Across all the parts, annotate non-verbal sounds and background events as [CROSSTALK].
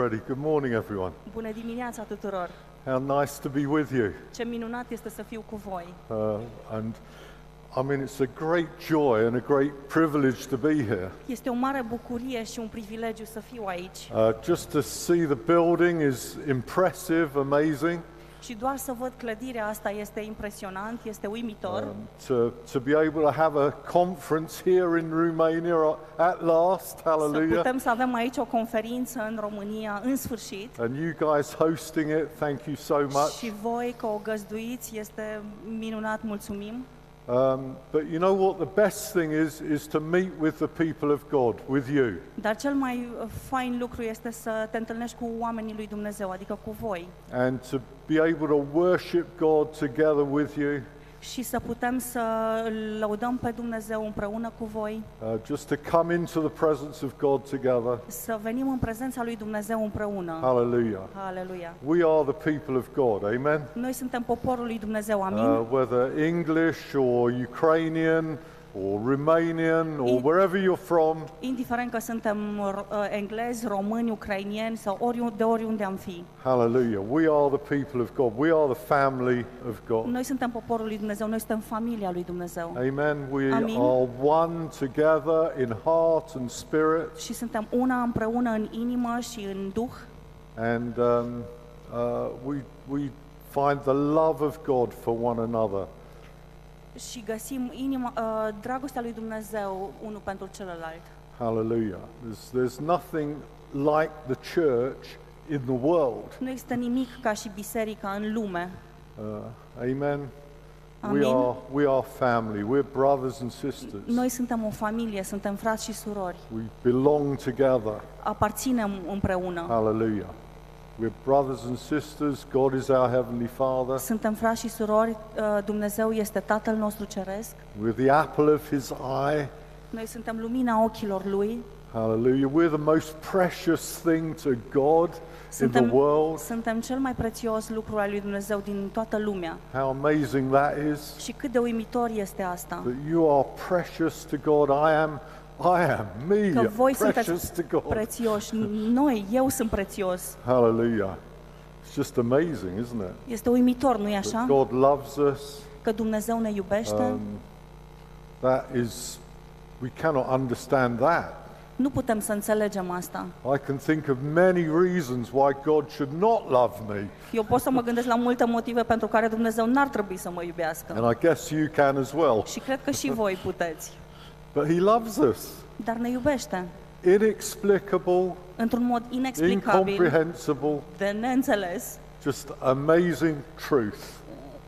already. Good morning, everyone. Bună dimineața tuturor! How nice to be with you. Ce minunat este să fiu cu voi. Uh, and I mean, it's a great joy and a great privilege to be here. Este o mare bucurie și un privilegiu să fiu aici. Uh, just to see the building is impressive, amazing. Și doar să văd clădirea asta este impresionant, este uimitor. Um, to, to be able to have a conference here in Romania at last, Să hallelujah. putem să avem aici o conferință în România, în sfârșit. And you guys hosting it, thank you so much. Și voi că o găzduiți, este minunat, mulțumim. Um, but you know what? The best thing is is to meet with the people of God, with you. Dar cel mai uh, fain lucru este să te întâlnești cu oamenii lui Dumnezeu, adică cu voi. and to be able to worship God together with you, Și să putem să îl lăudăm pe Dumnezeu împreună cu voi, uh, just to come into the presence of God together. să venim în prezența lui Dumnezeu împreună. Hallelujah. Aleluia. We are the people of God, amen? Noi suntem poporul lui Dumnezeu, amin? Uh, whether English or Ukrainian or Romanian or In- wherever you're from, Indiferent că suntem uh, englezi, români, ucrainieni sau oriunde, de oriunde am fi. hallelujah. We are the people of God. We are the family of God. Noi suntem poporul lui Dumnezeu, noi suntem familia lui Dumnezeu. Amen. We Amin. are one together in heart and spirit. Și suntem una împreună în inimă și în duh And um, uh, we, we find the love of God for one another. Și găsim inima, uh, dragostea lui Dumnezeu unul pentru celălalt. Hallelujah. There's, there's nothing like the church in the world. Nu există nimic ca și biserica în lume. Uh, amen. We Amin. are, we are family. We're brothers and sisters. Noi suntem o familie, suntem frați și surori. We belong together. Aparținem împreună. Hallelujah. We're brothers and sisters. God is our Heavenly Father. Suntem frați și surori, uh, Dumnezeu este Tatăl nostru Ceresc. We're the apple of His eye. Noi suntem lumina ochilor Lui. Hallelujah. We're the most precious thing to God in the Suntem, world. suntem cel mai prețios lucru al lui Dumnezeu din toată lumea. How amazing that is. Și cât de uimitor este asta. That you are precious to God. I am, I am, me, Că voi precious sunteți to God. prețioși. Noi, eu sunt prețios. Hallelujah. It's just amazing, isn't it? Este uimitor, nu-i That așa? God loves us. Că Dumnezeu ne iubește. Um, that is, we cannot understand that. Nu putem să înțelegem asta. I can think of many reasons why God should not love me, Eu pot să mă gândesc la multe motive pentru care Dumnezeu n-ar trebui să mă iubească. and I guess you can as well. Și cred că și voi puteți. But He loves us. Dar ne iubește. Inexplicable, Într-un mod inexplicabil, incomprehensible, de neînțeles. just amazing truth.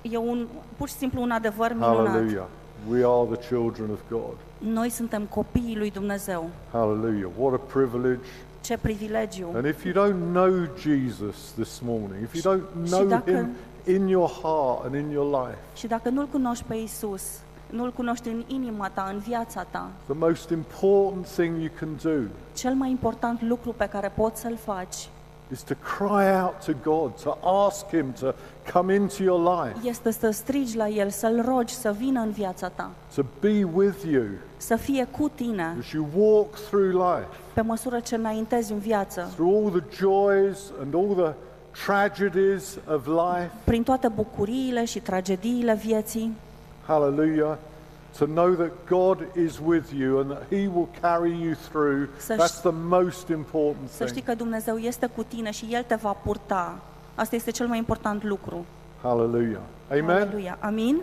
E un, pur și simplu un adevăr minunat. Hallelujah. We are the children of God. Noi suntem copiii lui Dumnezeu. Hallelujah. What a privilege. Ce privilegiu! And if you don't know Jesus this morning, if you don't Și know dacă- Him in your heart and in your life, Și dacă nu-L cunoști pe Isus, nu-L cunoști în inima ta, în viața ta, the most important thing you can do cel mai important lucru pe care poți să-L faci is to cry out to God, to ask Him to come into your life, este să strigi la El, să-L rogi să vină în viața ta, to be with you să fie cu tine as you walk through life, pe măsură ce înaintezi în viață, through all the joys and all the tragedies of life. prin toate bucuriile și tragediile vieții, Hallelujah. To know that God is with you and that He will carry you through. Să That's ș- the most important să știi thing. că Dumnezeu este cu tine și El te va purta. Asta este cel mai important lucru. Hallelujah. Amen. Aleluia. Amin?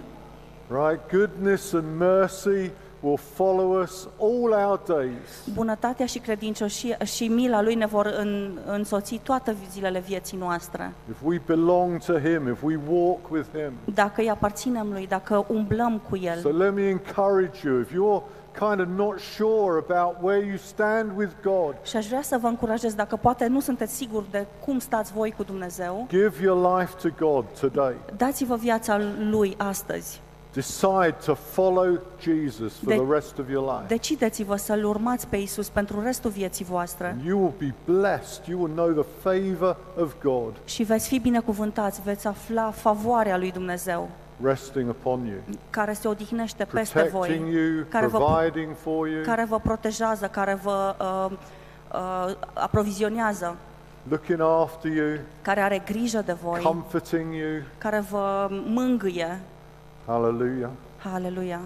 Right? Goodness and mercy will follow us all our days. Bunătatea și credincioșia și mila Lui ne vor în, însoți toate zilele vieții noastre. If we belong to Him, if we walk with Him. Dacă îi aparținem Lui, dacă umblăm cu El. So let me encourage you if you're kind of not sure about where you stand with God, Și aș vrea să vă încurajez, dacă poate nu sunteți siguri de cum stați voi cu Dumnezeu, give your life to God today. dați-vă viața Lui astăzi. Decide to follow Jesus for De- the rest of your life. Decideți-vă să-L urmați pe Isus pentru restul vieții voastre You will be blessed. You will know the favor of God și veți fi binecuvântați, veți afla favoarea lui Dumnezeu resting upon you, care se odihnește peste protecting voi, you, care vă, providing for you. care vă protejează, care vă uh, uh, aprovizionează. looking after you, care are grijă de voi, comforting you. care vă mângâie. Hallelujah. Haleluia.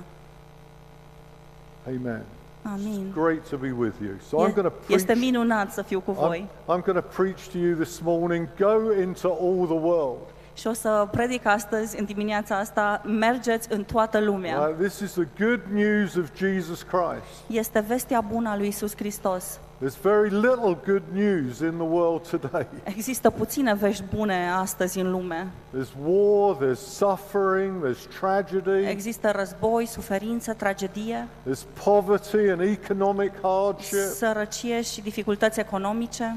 Amen. Amin. Great to be with you. So I'm E- going to Este preach. minunat să fiu cu I'm, voi. I'm going to preach to you this morning. Go into all the world. Și o să predic astăzi, în dimineața asta, mergeți în toată lumea. Uh, this is the good news of Jesus Christ. Este vestea bună a lui Isus Hristos. There's very little good news in the world today. [LAUGHS] Există puține vești bune astăzi în lume. There's war, there's suffering, there's tragedy, Există război, suferință, tragedie, there's poverty and economic hardship, sărăcie și dificultăți economice.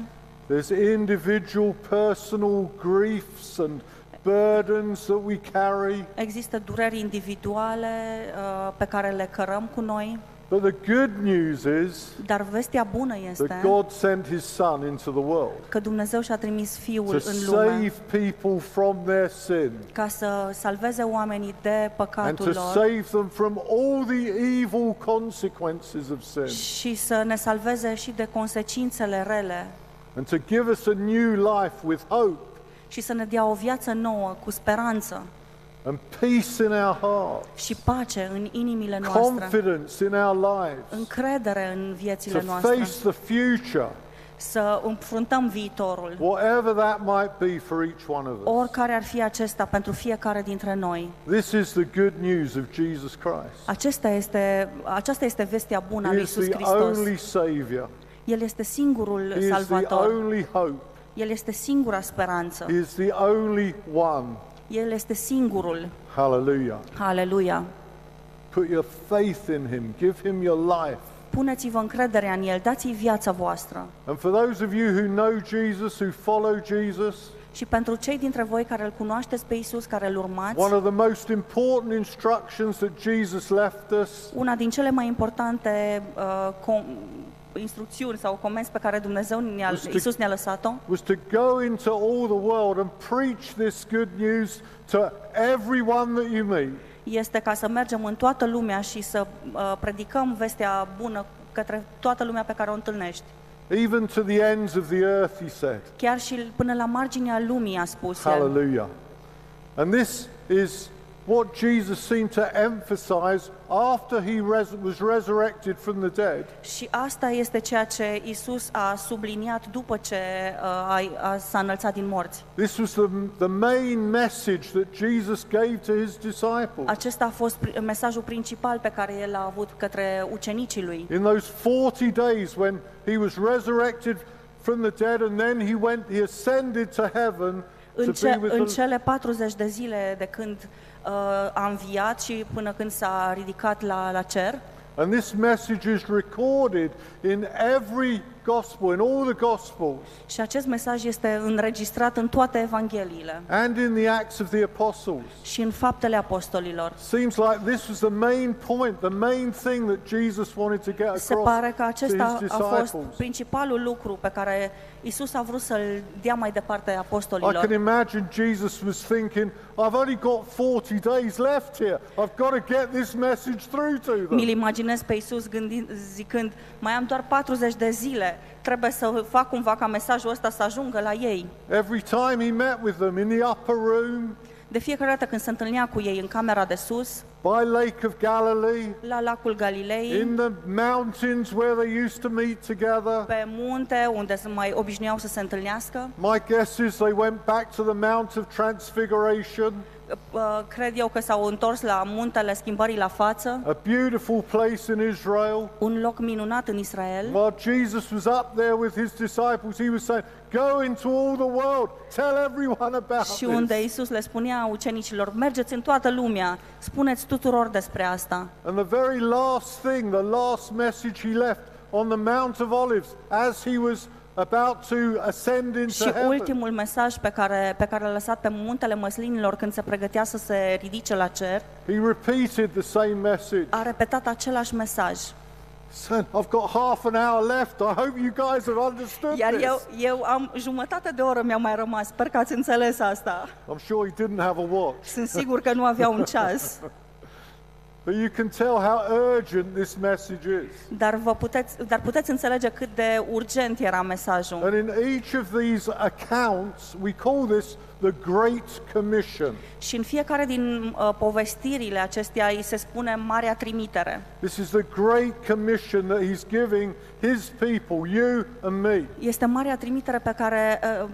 there's individual personal griefs and burdens that we carry. Există dureri individuale uh, pe care le cărăm cu noi. But the good news is Dar vestea bună este that God sent his son into the world că Dumnezeu și-a trimis Fiul to în lume save people from their sin ca să salveze oamenii de and păcatul to lor save them from all the evil consequences of sin și să ne salveze și de consecințele rele and to give us a new life with hope. și să ne dea o viață nouă, cu speranță and peace in our hearts, și pace în inimile noastre, confidence in our lives, încredere în viețile to noastre, face the future, să înfruntăm viitorul, whatever that might be for each one of us. oricare ar fi acesta pentru fiecare dintre noi. This is the good news of Jesus Christ. Acesta este, aceasta este vestea bună a He lui is Isus the Hristos. only Savior. El este singurul He is the salvator. only hope. El este singura speranță. He is the only one. El este singurul. Hallelujah. Aleluia. Put your faith in Him. Give Him your life. Puneți-vă încrederea în El, dați-i viața voastră. And for those of you who know Jesus, who follow Jesus, Și pentru cei dintre voi care îl cunoașteți pe Isus, care îl urmați, one of the most important instructions that Jesus left us una din cele mai importante uh, com- instrucțiuni sau comenzi pe care Dumnezeu ne-a, Was to- Isus ne-a lăsat-o, was to go into all the world and preach this good news to everyone that you meet. este ca să mergem în toată lumea și să uh, predicăm vestea bună către toată lumea pe care o întâlnești. Even to the ends of the earth, he said. Chiar și până la marginea lumii, a spus el. Hallelujah. And this is what Jesus seemed to emphasize after he res- was resurrected from the dead. Și asta este ceea ce Isus a subliniat după ce uh, a, a, s-a înălțat din morți. This was the, the main message that Jesus gave to his disciples. Acesta a fost pri- mesajul principal pe care el l-a avut către ucenicii lui. In those 40 days when he was resurrected from the dead and then he went, he ascended to heaven În, to ce, be with în the, cele 40 de zile de când uh, Uh, a înviat și până când s-a ridicat la, la cer, And this message is recorded in every gospel, in all the gospels, și acest mesaj este înregistrat în toate evangheliile and in the Acts of the Apostles. și în faptele apostolilor. Seems like this was the main point, the main thing that Jesus wanted to get Se across pare că to acesta his a fost disciples. principalul lucru pe care Isus a vrut să-l dea mai departe I can apostolilor. imagine Jesus was thinking, I've only got 40 days left here. I've got to get this message through to Mi-l them. imaginez pe Isus gândind, zicând, mai am doar 40 de zile, trebuie să fac cumva ca mesajul ăsta să ajungă la ei. Every time he met with them in the upper room, De fiecare dată când se întâlnea cu ei în camera de sus, by Lake of Galilee, la lacul Galilei, in the mountains where they used to meet together, pe munte unde se mai obișnuiau să se întâlnească. My guess is they went back to the Mount of Transfiguration, Uh, Cred eu că s-au întors la muntele schimbării la față, a beautiful place in Israel. un loc minunat în Israel. While Jesus was up there with his disciples, he was saying, Go into all the world, tell everyone about Și unde this. Isus le spunea ucenicilor, mergeți în toată lumea, spuneți tuturor despre asta. And the very last thing, the last message he left on the Mount of Olives, as he was about to ascend into Și heaven, ultimul mesaj pe care, pe care l-a lăsat pe muntele măslinilor când se pregătea să se ridice la cer, he repeated the same message. a repetat același mesaj. Son, I've got half an hour left. I hope you guys have understood Iar this. eu, eu am jumătate de oră mi-a mai rămas, sper că ați înțeles asta. I'm sure he didn't have a watch. Sunt sigur că nu avea un ceas. [LAUGHS] But you can tell how urgent this message is. Dar, vă puteți, dar puteți înțelege cât de urgent era mesajul. And in each of these accounts, we call this the Great Commission. Și în fiecare din uh, povestirile acestea îi se spune Marea Trimitere. This is the Great Commission that He's giving His people, you and me. Este Marea Trimitere pe care uh,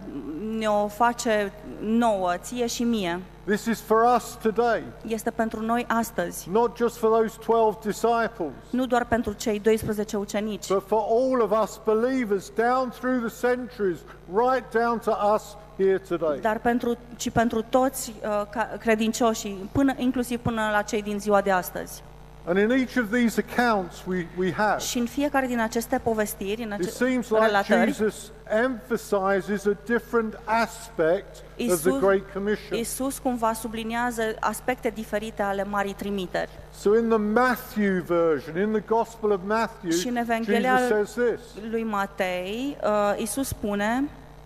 ne-o face nouă, ție și mie. This is for us today, Este pentru noi astăzi, not just for those 12 disciples, nu doar pentru cei 12 ucenici, but for all of us believers down through the centuries, right down to us here today. dar pentru, ci pentru toți uh, ca- credincioșii, până, inclusiv până la cei din ziua de astăzi. And in each of these accounts we, we have, Și în fiecare din aceste povestiri, în it aceste seems like relatări, Jesus emphasizes a different aspect of the Isus, Great Commission. Isus cumva subliniază aspecte diferite ale Marii Trimiteri. So in the Matthew version, in the Gospel of Matthew, Și în Jesus Evanghelia says this. lui Matei, uh, Isus spune,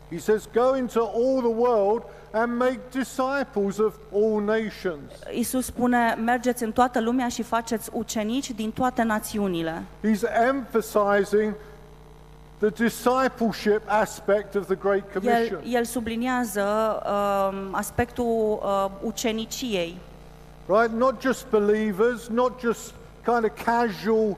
He says, Go into all the world and make disciples of all nations. Isus spune, mergeți în toată lumea și faceți ucenici din toate națiunile. He's emphasizing the discipleship aspect of the Great El, Commission. el subliniază uh, aspectul uh, uceniciei, Right? Not just believers, not just kind of casual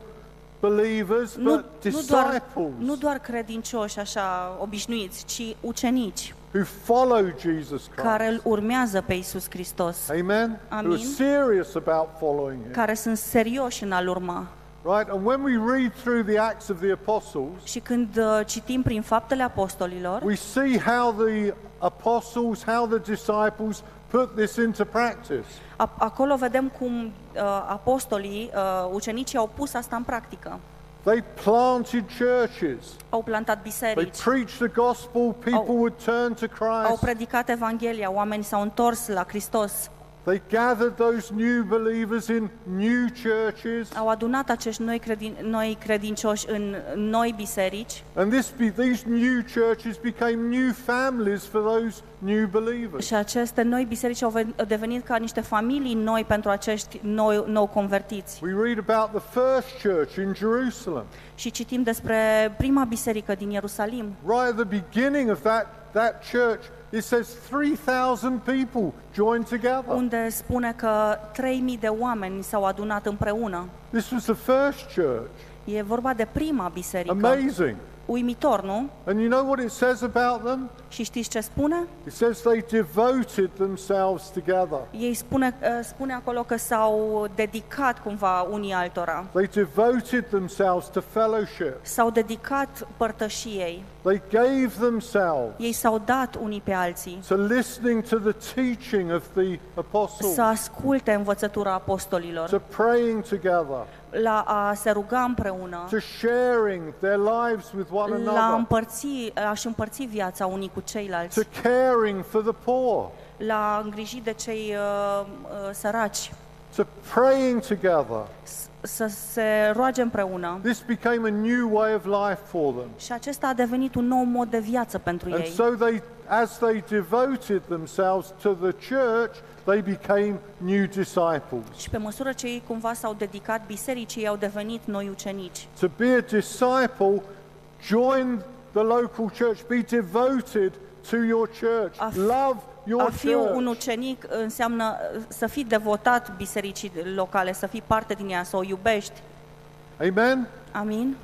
believers, nu, but nu, doar, disciples nu doar credincioși așa obișnuiți, ci ucenici who follow Jesus Christ. care îl urmează pe Isus Hristos, Amen? Who are Amin. serious about following Him. care sunt serioși în a-L urma. Right? And when we read through the Acts of the Apostles, Și când uh, citim prin faptele apostolilor, we see how the apostles, how the disciples put this into practice. a- acolo vedem cum uh, apostolii, uh, ucenicii au pus asta în practică. They planted churches. Au plantat They biserici, preached the gospel. People Au- would turn to au Christ. predicat Evanghelia, oamenii s-au întors la Hristos, They gathered those new believers in new churches. au adunat acești noi, credin, noi credincioși în noi biserici And this be, these new churches became new families for those new believers. și aceste noi biserici au ven- au devenit ca niște familii noi pentru acești noi, nou convertiți. We read about the first church in Jerusalem. Și citim despre prima biserică din Ierusalim, Right at the beginning of that, that church, it says 3,000 people joined together. unde spune că 3000 de oameni s-au adunat împreună. This was the first church. E vorba de prima biserică. Amazing. Uimitor, nu? And you know what it says about them? Și știți ce spune? It says they devoted themselves together. Ei spune, uh, spune acolo că s-au dedicat cumva unii altora. They devoted themselves to fellowship. S-au dedicat părtășiei. They gave themselves Ei s-au dat unii pe alții to listening to the teaching of the apostles, să asculte învățătura apostolilor, to praying together, la a se ruga împreună, to sharing their lives with one la a another, împărți, a-și împărți viața unii cu ceilalți, to caring for the poor, la a îngriji de cei uh, uh, săraci, to praying together. s- să se roage împreună. This became a new way of life for them. Și acesta a devenit un nou mod de viață pentru And ei. so they, as they devoted themselves to the church, they became new disciples. Și pe măsură ce ei cumva s-au dedicat bisericii, ei au devenit noi ucenici. To be a disciple, join the local church, be devoted to your church, A f- love your A fi un church. ucenic înseamnă uh, să fii devotat bisericii locale, să fii parte din ea, să o iubești. Amen? Amin?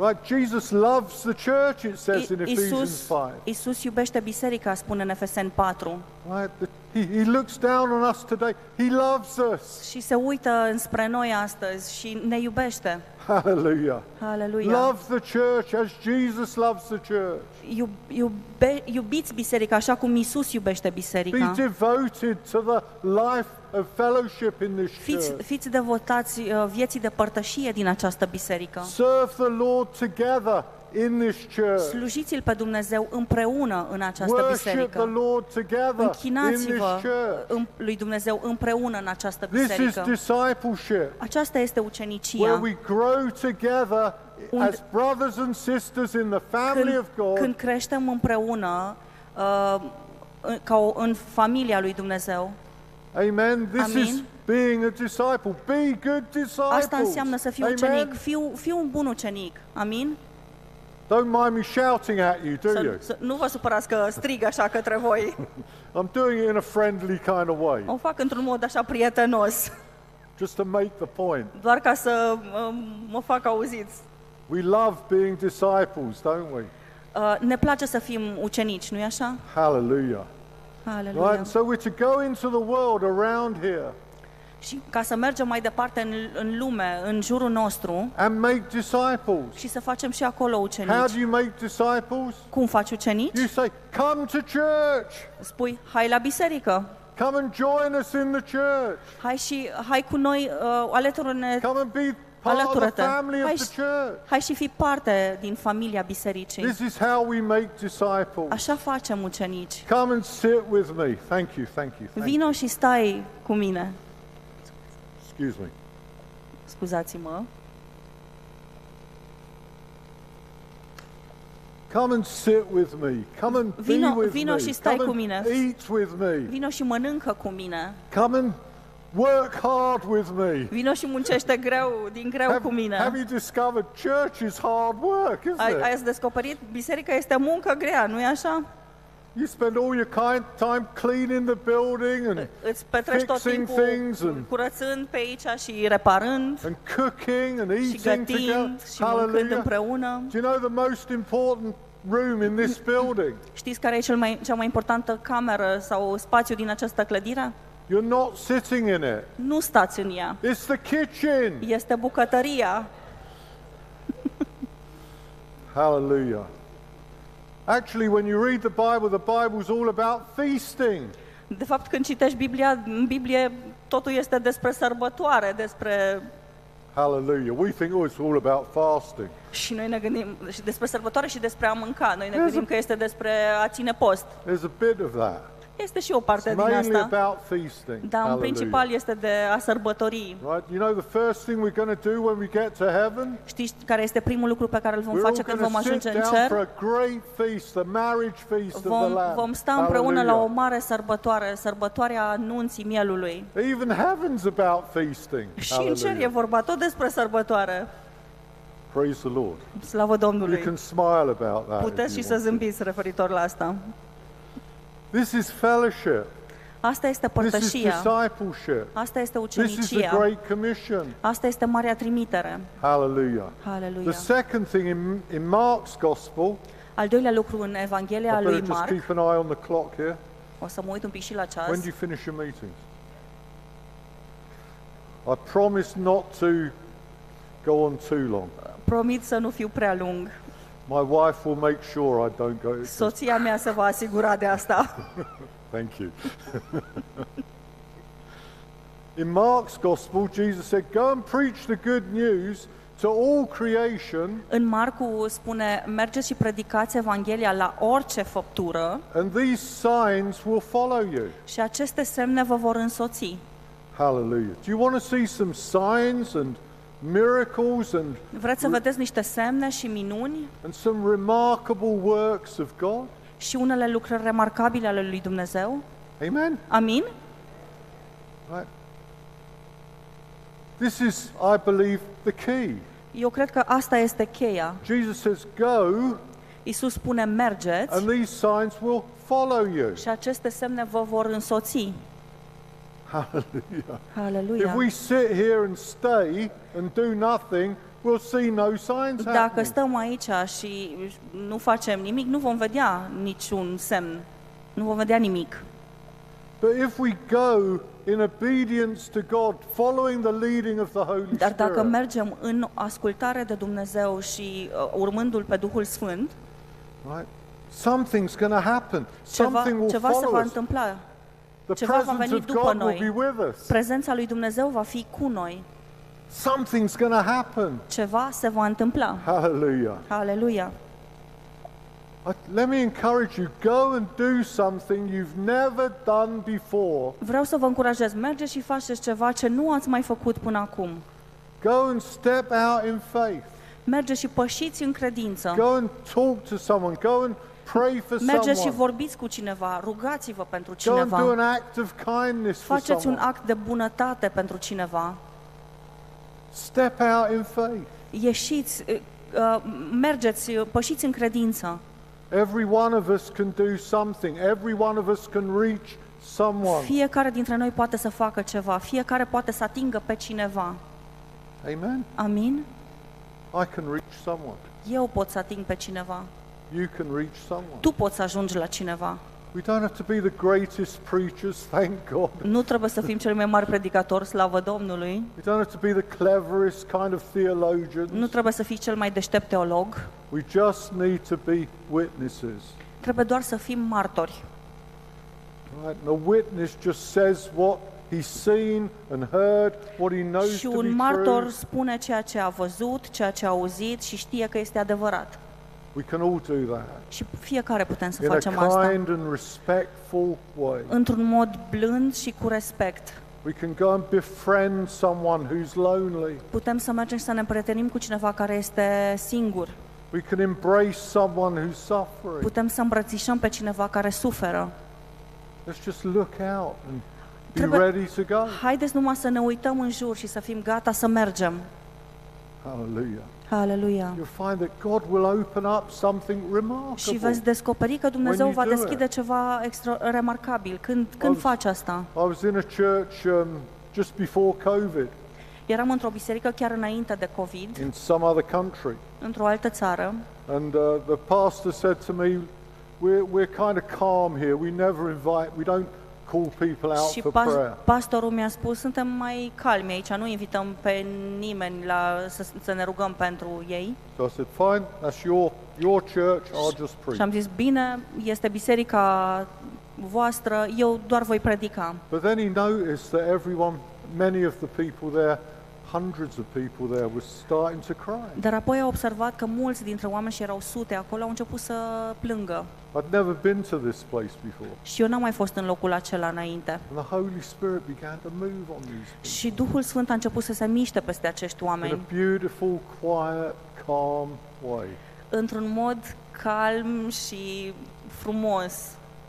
Right, Jesus loves the church, it says in Ephesians Isus, 5. Isus iubește biserica, spune în Efeseni 4. Right? The- He, he looks down on us today. He loves us. Și se uită înspre noi astăzi și ne iubește. Hallelujah. Aleluia! Love the church as Jesus loves the church. Iub, iube, iubiți biserica așa cum Isus iubește Be biserica. devoted to the life of fellowship in this Fiți, church. fiți devotați uh, vieții de părtășie din această biserică. Serve the Lord together in this church. Slujiți-L pe Dumnezeu împreună în această Worship the biserică. Lord together in this Închinați-vă church. în- lui Dumnezeu împreună în această This is biserică. discipleship, Aceasta este where ucenicia. we grow together Und- as brothers and sisters in the family Când, of God. când creștem împreună uh, în- ca o, în familia lui Dumnezeu. Amen. This is Amin. being a disciple. Be good disciples. Asta înseamnă să fii Amen? ucenic. Fiu, fiu un bun ucenic. Amin? Don't mind me shouting at you, do you? Să, să, nu vă supărați că strig așa către voi. [LAUGHS] I'm doing it in a friendly kind of way, O fac într-un mod așa prietenos, just to make the point. doar ca să um, mă fac auziți. We love being disciples, don't we? Uh, ne place să fim ucenici, nu-i așa? Hallelujah. Aleluia. Right? And so we're to go into the world around here Și ca să mergem mai departe în, în lume, în jurul nostru, and make disciples. și să facem și acolo How ucenici. do you make disciples? Cum faci ucenici? You say, come to church. Spui, hai la biserică, Come and join us in the church. hai și hai cu noi, uh, alătură-ne, Come and be part of the alătură-te. family Hai, of the church. hai și fii parte din familia bisericii. This is how we make disciples. Așa facem ucenici. Come and sit with me. Thank you, thank you. Thank you. Vino și stai cu mine. Excuse me. Scuzați-mă. Come and sit with me. Come and be Vino- with vino me. și stai Come cu and mine. eat with me. Vino și mănâncă cu mine. Come and work hard with me. Vino și muncește greu, din greu Have, cu mine. have you discovered church is hard work, isn't Ai, it? ai descoperit, biserica este muncă grea, nu-i așa? You spend all your kind time cleaning the building and, [LAUGHS] Îți petreci tot Fixing timpul things and- curățând pe aici și reparând and cooking and și eating together. gătind și mâncând Hallelujah. împreună. Do you know the most important room in this building? [LAUGHS] Știți care e cel mai, cea mai importantă cameră sau spațiu din această clădire? You're not sitting in it. Nu stați în ea. It's the kitchen. Este bucătăria. Hallelujah. Actually, when you read the Bible, the Bible's all about feasting. De fapt, când citești Biblia, în Biblie totul este despre sărbătoare, despre Hallelujah. We think, oh, it's all about fasting. și noi ne gândim și despre sărbătoare și despre a mânca. Noi ne Yes. gândim că este despre a ține post. There's a bit of that. Este și o parte It's din mainly asta, about feasting. dar în Hallelujah. principal este de a sărbători. Right? You know the first thing we're going to do when we get to heaven? Știți care este primul lucru pe care îl vom We're all face când vom going to sit ajunge în down for cer? a great feast, the marriage feast of the Vom, Lamb. vom sta împreună la o Hallelujah. mare sărbătoare, sărbătoarea nunții mielului. Even heaven's about feasting. Și în cer e Hallelujah. vorba tot despre sărbătoare. Praise the Lord. Slavă You Domnului! can smile about that. if Puteți și you să want to. zâmbiți referitor la asta. This is fellowship. Asta este This is părtășia. discipleship. Asta este This is the ucenicia. Great Commission. Asta este marea trimitere. Hallelujah. The Haleluia. second thing in, in Mark's Gospel, Al doilea lucru în Evanghelia I lui better just Marc, keep an eye on the clock here. o să mă uit un pic și la ceas. When do you finish your meetings? I promise not to go on too long. Promit să nu fiu prea lung. My wife will make sure I don't go. Soția mea se va asigura de asta. [LAUGHS] Thank you. [LAUGHS] In Mark's Gospel, Jesus said, Go and preach the good news to all creation, În Marcu spune, mergeți și predicați Evanghelia la orice făptură and these signs will follow you. și aceste semne vă vor însoți. Hallelujah. Do you want to see some signs and miracles and, Vreți să vedeți niște semne și minuni and some remarkable works of God? și unele lucrări remarcabile ale lui Dumnezeu? Amen? Amin? Right. This is, I believe, the key. Eu cred că asta este cheia. Jesus says, Go, Iisus spune, mergeți and these signs will follow you. și aceste semne vă vor însoți. Hallelujah. Aleluia! If we sit here and stay and do nothing, we'll see no signs Dacă happening. stăm aici și nu facem nimic, nu vom vedea niciun semn. Nu vom vedea nimic. But if we go in obedience to God, following the leading of the Holy Dar dacă Spirit, mergem în ascultare de Dumnezeu și uh, urmându-L pe Duhul Sfânt, right, something's going to happen. ceva, Something will ceva se follow va us. Întâmla. The ceva va presence veni of după God noi. will be with us. Prezența lui Dumnezeu va fi cu noi. Something's going to happen. Ceva se va întâmpla. Hallelujah. Aleluia! I- Let me encourage you go and do something you've never done before. Vreau să vă încurajez, mergeți și faceți ceva ce nu ați mai făcut până acum. Go and step out in faith. Mergeți și pășiți în credință. Go and talk to someone. Go and Pray for Mergeți și someone. vorbiți cu cineva, rugați-vă pentru Go and do cineva, an act of kindness for faceți un someone. act de bunătate pentru cineva, Step out in faith. ieșiți, uh, uh, mergeți, uh, pășiți în credință. Every one of us can do something. Every one of us can reach someone. Fiecare dintre noi poate să facă ceva, fiecare poate să atingă pe cineva. Amen. Amin? I can reach someone. Eu pot să ating pe cineva. You can reach someone. Tu poți să ajungi la cineva. We don't have to be the greatest preachers, thank God. Nu trebuie să fim cel mai mari predicatori, slavă Domnului. We don't have to be the cleverest kind of theologians. Nu trebuie să fii cel mai deștept teolog. We just need to be witnesses. Trebuie doar să fim martori. Right? And a witness just says what he's seen and heard, what he knows Și to be un martor true. spune ceea ce a văzut, ceea ce a auzit și știe că este adevărat. We can all do that Și fiecare putem să in facem a asta kind and respectful way. într-un mod blând și cu respect. We can go and befriend someone who's lonely. Putem să mergem și să ne împrietenim cu cineva care este singur. We can embrace someone who's suffering. Putem să îmbrățișăm pe cineva care suferă. Let's just look out and be Trebuie- ready to go. Haideți numai să ne uităm în jur și să fim gata să mergem. Hallelujah. Aleluia. You'll find that God will open up something Și remarkable. veți descoperi că Dumnezeu When va you do deschide it. ceva extra remarcabil. Când, când was- faci asta? I was in a church um, just before COVID Eram într-o biserică chiar înainte de COVID, in some other country, într-o altă țară, and uh, the pastor said to me, "We're we're kind of calm here. We never invite. We don't call people out și for pas, prayer." pastorul mi-a spus, suntem mai calmi aici, nu invităm pe nimeni la, să, să ne rugăm pentru ei. So I said, "Fine. That's your your church. I'll just Și preach." am zis, bine, este biserica voastră, eu doar voi predica. But then he noticed that everyone, many of the people there, hundreds of people there, were starting to cry. Dar apoi a observat că mulți dintre oameni, și erau sute acolo, au început să plângă. I'd never been to this place before. Și eu n-am mai fost în locul acela înainte. And the Holy Spirit began to move on these people Și Duhul Sfânt a început să se miște peste acești in a oameni beautiful, quiet, calm way. într-un mod calm și frumos.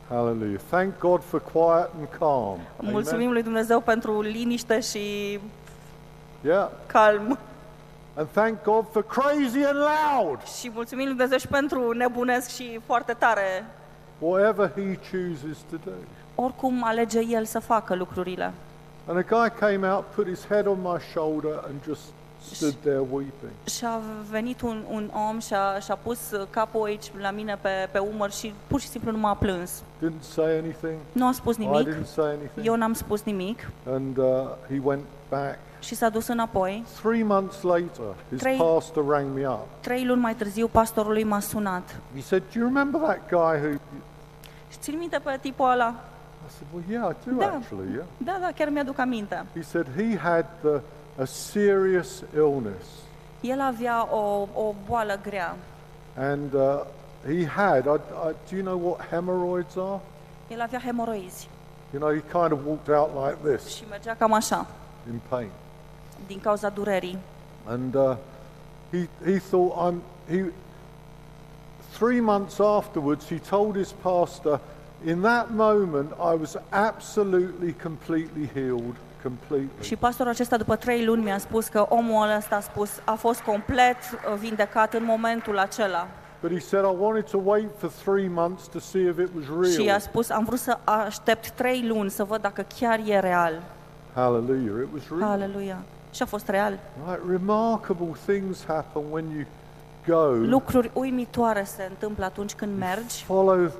Hallelujah. Thank God for quiet and calm. Mulțumim Amen. lui Dumnezeu pentru liniște și Yeah. calm. And thank God for crazy and loud. Și mulțumim lui Dumnezeu și pentru nebunesc și foarte tare. Whatever He chooses to do. Oricum alege El să facă lucrurile. And a guy came out, put his head on my shoulder, and just stood there weeping. Și a venit un, un om și a, și-a pus capul aici la mine pe, pe umăr și pur și simplu nu m-a plâns. Didn't say anything. Nu a spus I nimic, didn't say anything. eu n-am spus nimic And uh, he went back. și s-a dus înapoi. Three months later, his Three- pastor rang me up. Trei luni mai târziu, pastorul lui m-a sunat. He said, Do you remember that guy who. Și țin minte pe tipul ăla? I said, Well, yeah, I do Da. actually, yeah. Da, da, chiar mi-aduc aminte. He said he had the, a serious illness. El avea o, o boală grea. And uh, he had, I, I, do you know what hemorrhoids are? El avea hemoroizi You know, he kind of walked out like this și mergea cam așa, in pain. din cauza durerii. And uh, he, he thought, I'm, he, three months afterwards, he told his pastor, in that moment, I was absolutely, completely healed, completely. Și pastorul acesta, după trei luni, mi-a spus că omul ăsta a spus a fost complet uh, vindecat în momentul acela. But he said, I wanted to wait for three months to see if it was Și i-a real. spus, am vrut să aștept trei luni să văd dacă chiar e real. Hallelujah, it was real. Aleluia. Și a fost real. Right, remarkable things happen when you go, Lucruri uimitoare se întâmplă atunci când mergi follow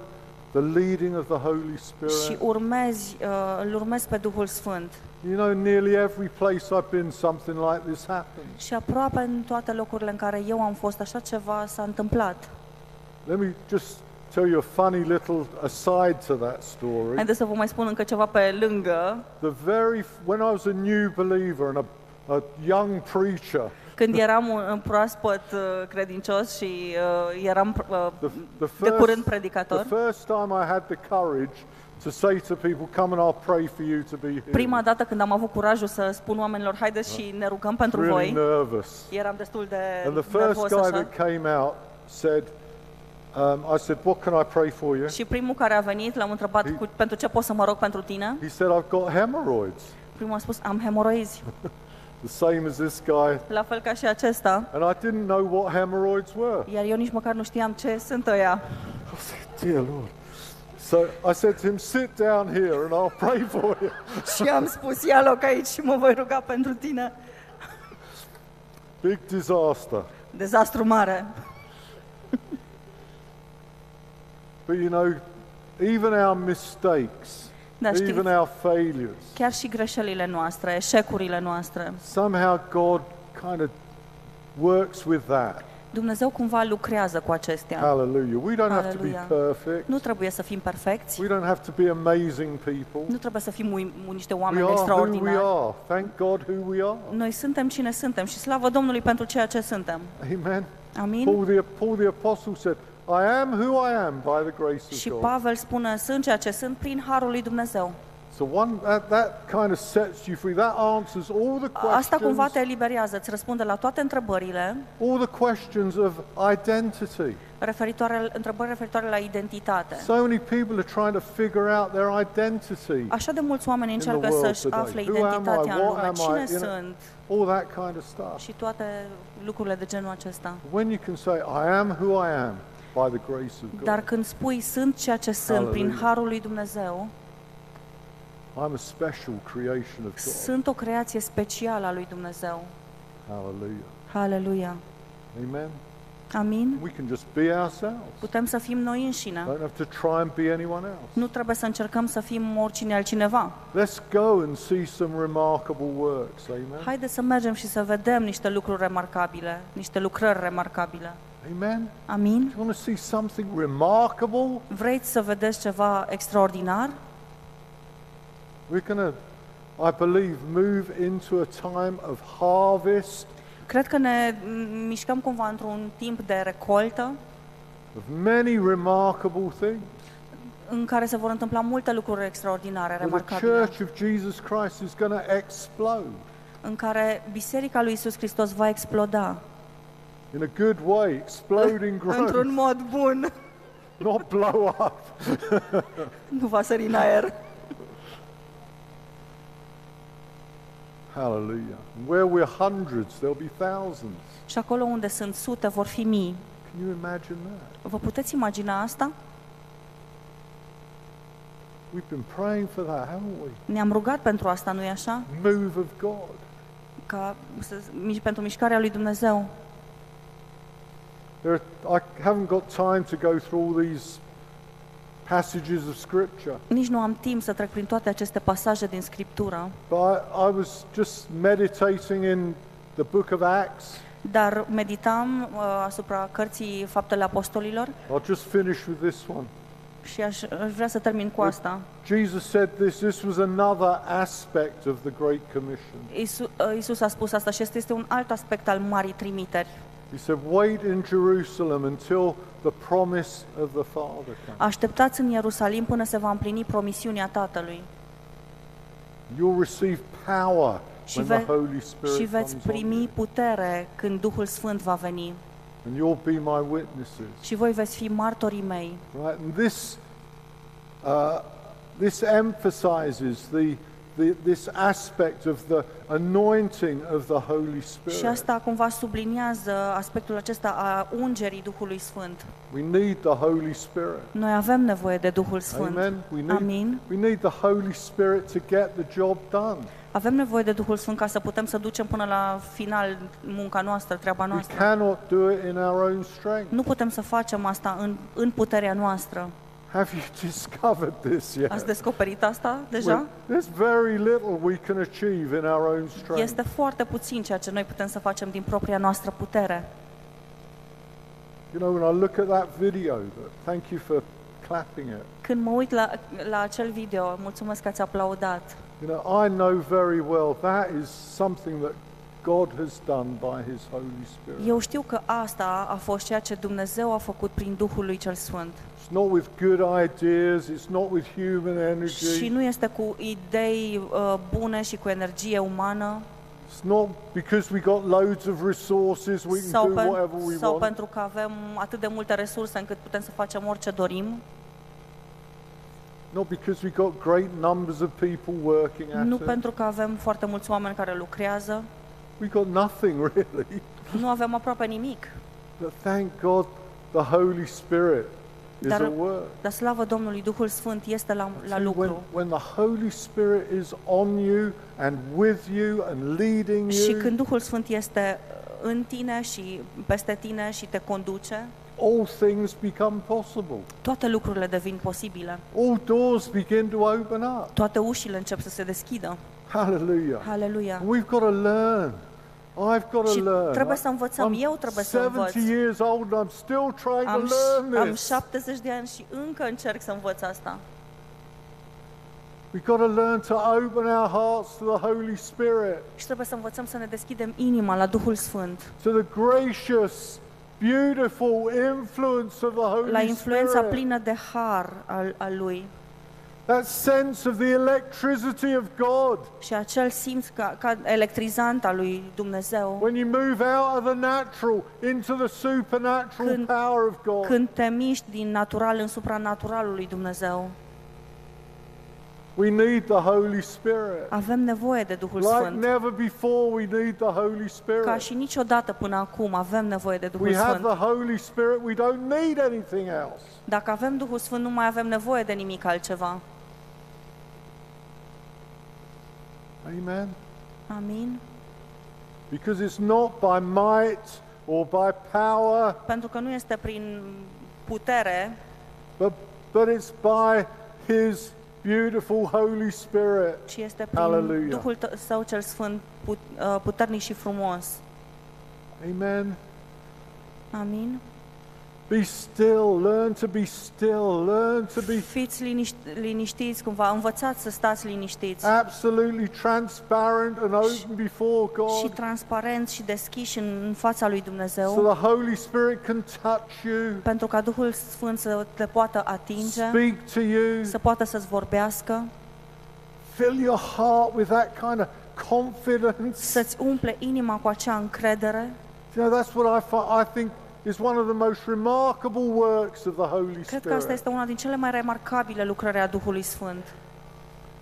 the leading of the Holy și Spirit. urmezi, uh, îl urmezi pe Duhul Sfânt. You know, nearly every place I've been, something like this happens. Și aproape în toate locurile în care eu am fost, așa ceva s-a întâmplat. Let me just tell you a funny little aside to that story. Haideți să vă mai spun încă ceva pe lângă. The very f- when I was a new believer and a, a young preacher, Când eram un un proaspăt uh, credincios și uh, eram uh, the, the de curând first predicator, the first time I had the courage to say to people, "Come and I'll pray for you to be healed." prima dată când am avut curajul să spun oamenilor, haideți și ne rugăm pentru really voi, nervous. eram destul de And the first nervos guy așa. that came out said, um, I said, What can I pray for you? Și primul care a venit, l-am întrebat cu, pentru ce pot să mă rog pentru tine. He said, I've got hemorrhoids, Primul a spus, am hemoroizi, [LAUGHS] the same as this guy. la fel ca și acesta. And I didn't know what hemorrhoids were. Iar eu nici măcar nu știam ce sunt ăia. I said, Dear Lord. So I said to him, Sit down here and I'll pray for you. [LAUGHS] Și am spus, ia loc aici și mă voi ruga pentru tine. Big disaster. Dezastru mare. [LAUGHS] But you know, even our mistakes, Dar știți, even our failures, chiar și greșelile noastre, eșecurile noastre, somehow God kind of works with that. Dumnezeu cumva lucrează cu acestea. Hallelujah. We don't have to be Hallelujah. perfect. Nu trebuie să fim perfecți, We don't have to be amazing people. nu trebuie să fim ui- niște We oameni are who we extraordinari. are. Thank God who we are. Noi suntem cine suntem și slavă Domnului pentru ceea ce suntem. Amen. Amin? Paul the, Paul the Apostle said, I am who I am by the grace Și of God. Pavel spune, sunt ceea ce sunt prin harul lui Dumnezeu. So one, that, that kind of sets you free. That answers all the Asta cumva questions, te eliberează, îți răspunde la toate întrebările, all the questions of identity. referitoare, întrebări referitoare la identitate. So many people are trying to figure out their identity. Așa de mulți oameni the încearcă world să-și today. afle Who am I? identitatea în What lume, am I? cine You know, sunt All that kind of stuff. și toate lucrurile de genul acesta. When you can say, I am who I am by the grace of God. Dar când spui sunt ceea ce sunt prin Hallelujah. harul lui Dumnezeu, I'm a special creation of God. sunt o creație specială a lui Dumnezeu. Hallelujah. Haleluia. Amen. Amin? We can just be ourselves. Putem să fim noi înșine. Don't have to try and be anyone else. Nu trebuie să încercăm să fim oricine altcineva. Let's go and see some remarkable works. Amen. Haideți să mergem și să vedem niște lucruri remarcabile, niște lucrări remarcabile. Amen. Amin? You want to see something remarkable? Vreți să vedeți ceva extraordinar? We're going to, I believe, move into a time of harvest, Cred că ne m, mișcăm cumva într-un timp de recoltă of many remarkable things. în care se vor întâmpla multe lucruri extraordinare, Where the remarcabile, Church of Jesus Christ is going to explode în care Biserica lui Isus Hristos va exploda in a good way, exploding [LAUGHS] growth, într-un mod bun, not blow up. [LAUGHS] nu va sări în aer. Hallelujah. And where we're hundreds, there'll be thousands. Și acolo unde sunt sute, vor fi mii. Can you imagine that? Vă puteți imagina asta? We've been praying for that, haven't we? Ne-am rugat pentru asta, nu-i așa? Move of God. Ca să, mi- pentru mișcarea lui Dumnezeu. There are, I haven't got time to go through all these passages of Scripture, Nici nu am timp să trec prin toate aceste pasaje din Scriptură, but I, I was just meditating in the book of Acts. dar meditam uh, asupra cărții Faptele Apostolilor I'll just finish with this one. și aș, aș vrea să termin cu asta. Jesus said this, this was another aspect of the Great Commission. Isu, uh, Isus a spus asta și este, este un alt aspect al Marii Trimiteri. He said, Wait in Jerusalem until the promise of the Father comes. Așteptați în Ierusalim până se va împlini promisiunea Tatălui You'll receive power și, when the ve- Holy Spirit și veți comes on you. primi putere când Duhul Sfânt va veni And you'll be my witnesses. și voi veți fi martorii mei. Right? And this, uh, this emphasizes the, the, this aspect of the anointing of the Holy Și Spirit. asta cumva subliniază aspectul acesta a ungerii Duhului Sfânt. We need the Holy Spirit. Noi avem nevoie de Duhul Sfânt. Amen. We need, Amin. we need the Holy Spirit to get the job done. Avem nevoie de Duhul Sfânt ca să putem să ducem până la final munca noastră, treaba We noastră. cannot do it in our own strength. Nu putem să facem asta în, în puterea noastră. Have you [LAUGHS] discovered this yet? Ați descoperit asta deja? There's very little we can achieve in our own strength. Este foarte puțin ceea ce noi putem să facem din propria noastră putere. You know, when I look at that video, thank you for clapping it. Când mă uit la, la acel video, mulțumesc că ați aplaudat. You know, I know very well that is something that God has done by His Holy Spirit. Eu știu că asta a fost ceea ce Dumnezeu a făcut prin Duhul lui cel Sfânt. It's not with good ideas, it's not with human Și energy, nu este cu idei uh, bune și cu energie umană, It's not because we got loads of resources, we can sau, do pen- whatever we sau want. pentru că avem atât de multe resurse încât putem să facem orice dorim, Not because we got great numbers of people working at nu it. pentru că avem foarte mulți oameni care lucrează, We got nothing [LAUGHS] really. nu avem aproape nimic. But thank God the Holy Spirit is Dar- at work. Dar slavă Domnului, Duhul Sfânt este la, la See, when, lucru. when the Holy Spirit is on you and with you and leading Și you, când Duhul Sfânt este în tine și peste tine și te conduce, all things become possible. toate lucrurile devin posibile. All doors begin to open up. Toate ușile încep să se deschidă. Hallelujah. Haleluia! And we've got to learn. I've got to Și learn. trebuie să învățăm. I'm Eu trebuie să învăț. 70 years old and I'm still trying Am, to learn am this. 70 de ani și încă încerc să învăț asta. We've got to learn to open our hearts to the Holy Spirit, Și trebuie să învățăm să ne deschidem inima la Duhul Sfânt, to the gracious, beautiful influence of the Holy la influența Spirit. plină de har al, al Lui That sense of the electricity of God. și acel simț ca, ca electrizant al lui Dumnezeu. When you move out of the natural into the supernatural Când- power of God. Când te miști din natural în supranaturalul lui Dumnezeu, We need the Holy Spirit. avem nevoie de Duhul Like Sfânt. never before, we need the Holy Ca Spirit. și niciodată până acum avem nevoie de Duhul We have Sfânt. the Holy Spirit, we don't need anything else. Dacă avem Duhul Sfânt, nu mai avem nevoie de nimic altceva. Amen. Amin? Because it's not by might or by power, Pentru că nu este prin putere, but, but it's by His beautiful Holy Spirit. ci este prin Hallelujah. Duhul Tău- Său cel Sfânt, put- uh, puternic și frumos. Amen. Amin? Be still, learn to be still, learn to be Fiți liniști, liniștiți cumva, învățați să stați liniștiți. absolutely transparent and open before și God transparenți și deschiși în, în fața lui so Dumnezeu, the Holy Spirit can touch you, pentru ca Duhul Sfânt să te poată atinge, speak to you, să poată să-ți vorbească, fill your heart with that kind of confidence. să-ți umple inima cu acea încredere. You know, that's what I, fi- I think is one of the most remarkable works of the Holy Cred că asta Spirit. este una din cele mai remarcabile lucrări a Duhului Sfânt,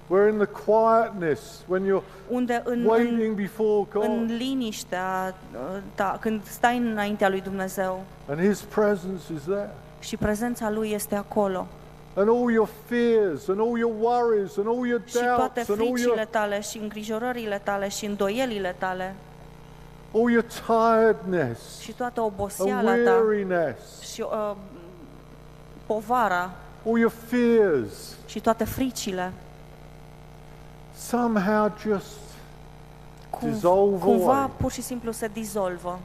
Where in the quietness, when you're unde în, în, waiting before în God liniștea uh, ta, când stai înaintea lui Dumnezeu and His presence is there. și prezența lui este acolo And all your fears and all your worries and all your și toate doubts and all fricile your, tale și îngrijorările tale și îndoielile tale all your tiredness și toată and oboseala ta weariness, și uh, povara all your fears și toate fricile somehow just cum, Dissolve cumva away. pur și simplu se dizolvă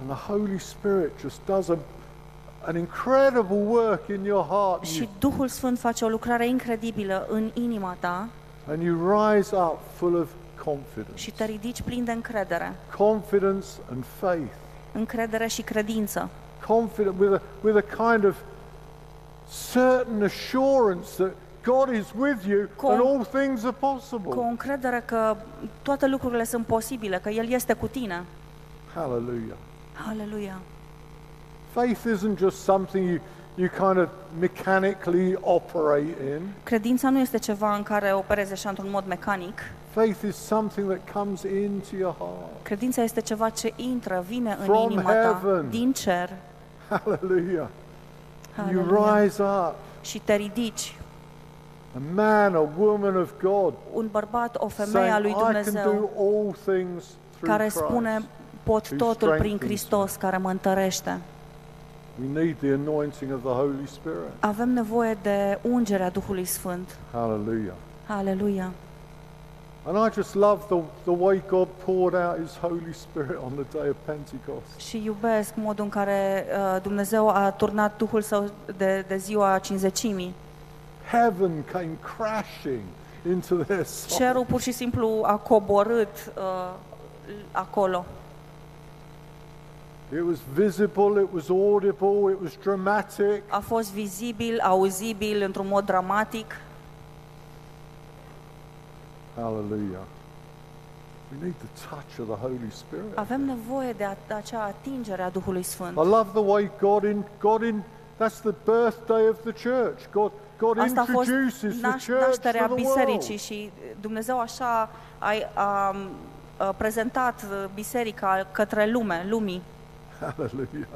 and the Holy Spirit just does a, an incredible work in your heart. and you și Duhul Sfânt face o lucrare incredibilă în inima ta And you rise up full of confidence. și te ridici plin de încredere, Confidence and faith. încredere și credință, Confident with a, with a kind of certain assurance that God is with you Con- and all things are possible. cu o încredere că toate lucrurile sunt posibile, că El este cu tine. Hallelujah. Aleluia! Faith isn't just something you, you kind of mechanically operate in. Credința nu este ceva în care operezi așa într-un mod mecanic. Faith is something that comes into your heart. Credința este ceva ce intră, vine în From inima ta, heaven. din cer. Hallelujah. You Aleluia. rise up, Și te ridici, a man, a woman of God, un bărbat, o femeie a saying, lui I can do Dumnezeu, all things through care Christ. spune, pot who totul prin strengthens Hristos care mă întărește. We need the anointing of the Holy Spirit. Avem nevoie de ungerea Duhului Sfânt. Hallelujah. Aleluia! And I just love the, the way God poured out His Holy Spirit on the day of Pentecost. Și iubesc modul în care uh, Dumnezeu a turnat Duhul Său de, de ziua cinzecimii. Heaven came crashing into their soul. Cerul pur și simplu a coborât uh, acolo. It was visible, it was audible, it was dramatic. A fost vizibil, auzibil, într-un mod dramatic. Hallelujah. We need the touch of the Holy Spirit. Avem nevoie de, a, de acea atingere a Duhului Sfânt. I love the way God in God in that's the birthday of the church. God God Asta a fost introduces the naș, church nașterea to the bisericii world. și Dumnezeu așa a, a, a prezentat uh, biserica către lume, lumii. Hallelujah.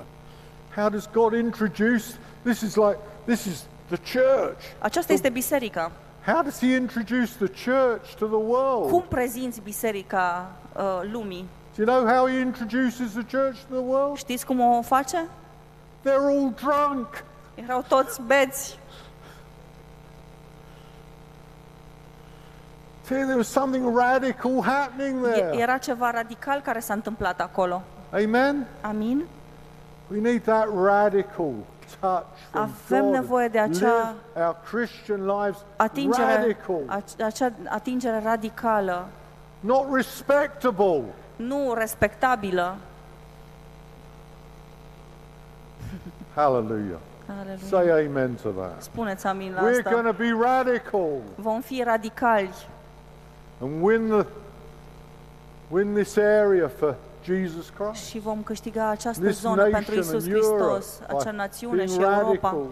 How does God introduce? This is like this is the church. Aceasta este biserica. How does he introduce the church to the world? Cum prezinți biserica uh, lumii? Do you know how he introduces the church to the world? Știți cum o face? They're all drunk. Erau toți beți. See, there was something radical happening E- there. Era ceva radical care s-a întâmplat acolo. Amen. Amin? We need that radical touch from Avem God. nevoie de acea Live our Christian lives Atingere, radical, ace- acea atingere radicală, not respectable. nu respectabilă. [LAUGHS] Hallelujah. Aleluia. Say amen to that. Spuneți amin la We're asta. going to be radical Vom fi radicali and win the win this area for Jesus Christ. și vom câștiga această This zonă pentru nation Isus and Europe Hristos, acea by națiune being și Europa, radical.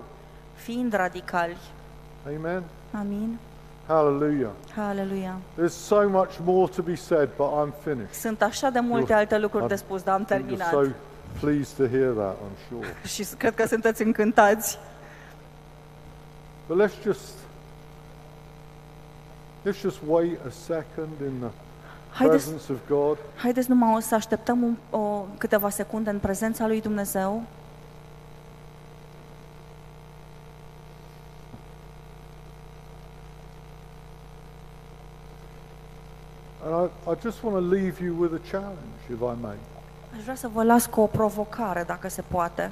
fiind radicali. Amen. Amin. Hallelujah. Haleluia. There's so much more to be said, but I'm finished. Sunt așa de multe You're- alte lucruri I'm- de spus, dar am You're terminat. so pleased to hear that, I'm sure. [LAUGHS] Și cred că sunteți încântați. But let's just let's just wait a second in the Haideți, presence of God. haideți numai să așteptăm un, o, câteva secunde în prezența lui Dumnezeu. And I, I just want to leave you with a challenge, if I may. Aș vrea să vă las cu o provocare, dacă se poate.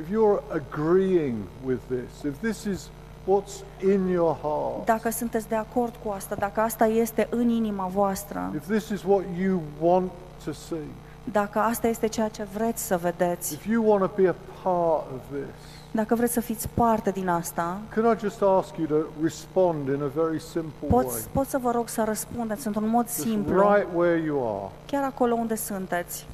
If you're agreeing with this, if this is what's in your heart, Dacă sunteți de acord cu asta, dacă asta este în inima voastră, if this is what you want to see, dacă asta este ceea ce vreți să vedeți, if you want to be a part of this, dacă vreți să fiți parte din asta, could I just ask you to respond in a very simple way? pot, pot să vă rog să răspundeți într-un mod Just simplu, right where you are. chiar acolo unde sunteți.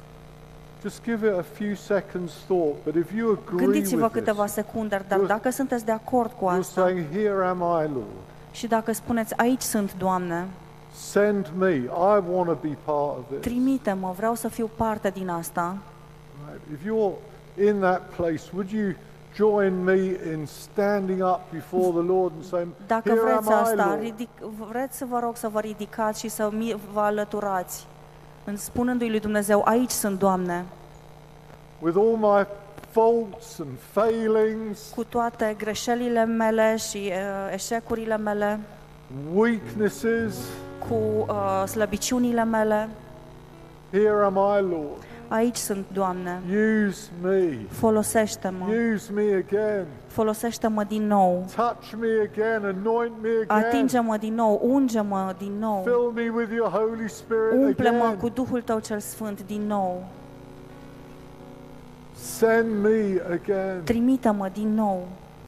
Gândiți-vă with câteva this, secunde, dar You're- dacă sunteți de acord cu you're asta saying, Here am I, Lord. și dacă spuneți, aici sunt, Doamne, Send me. I want to be part of this. trimite-mă, vreau să fiu parte din asta, Right. If you're in that place, would you join me in standing up before the Lord and saying, Dacă Here vreți am I, asta, Lord. ridic, vreți să vă rog să vă ridicați și să mi, vă alăturați, în spunându-i lui Dumnezeu, aici sunt, Doamne, With all my faults and failings, cu toate greșelile mele și uh, eșecurile mele, weaknesses, cu uh, slăbiciunile mele, here am I, Lord. Aici sunt, Doamne, Use me. folosește-mă, Use me again. folosește-mă din nou, Touch me again. Anoint me again. atinge-mă din nou, unge-mă din nou, Fill me with your Holy Spirit umple-mă again. cu Duhul Tău cel Sfânt din nou, Send me again. trimite-mă din nou,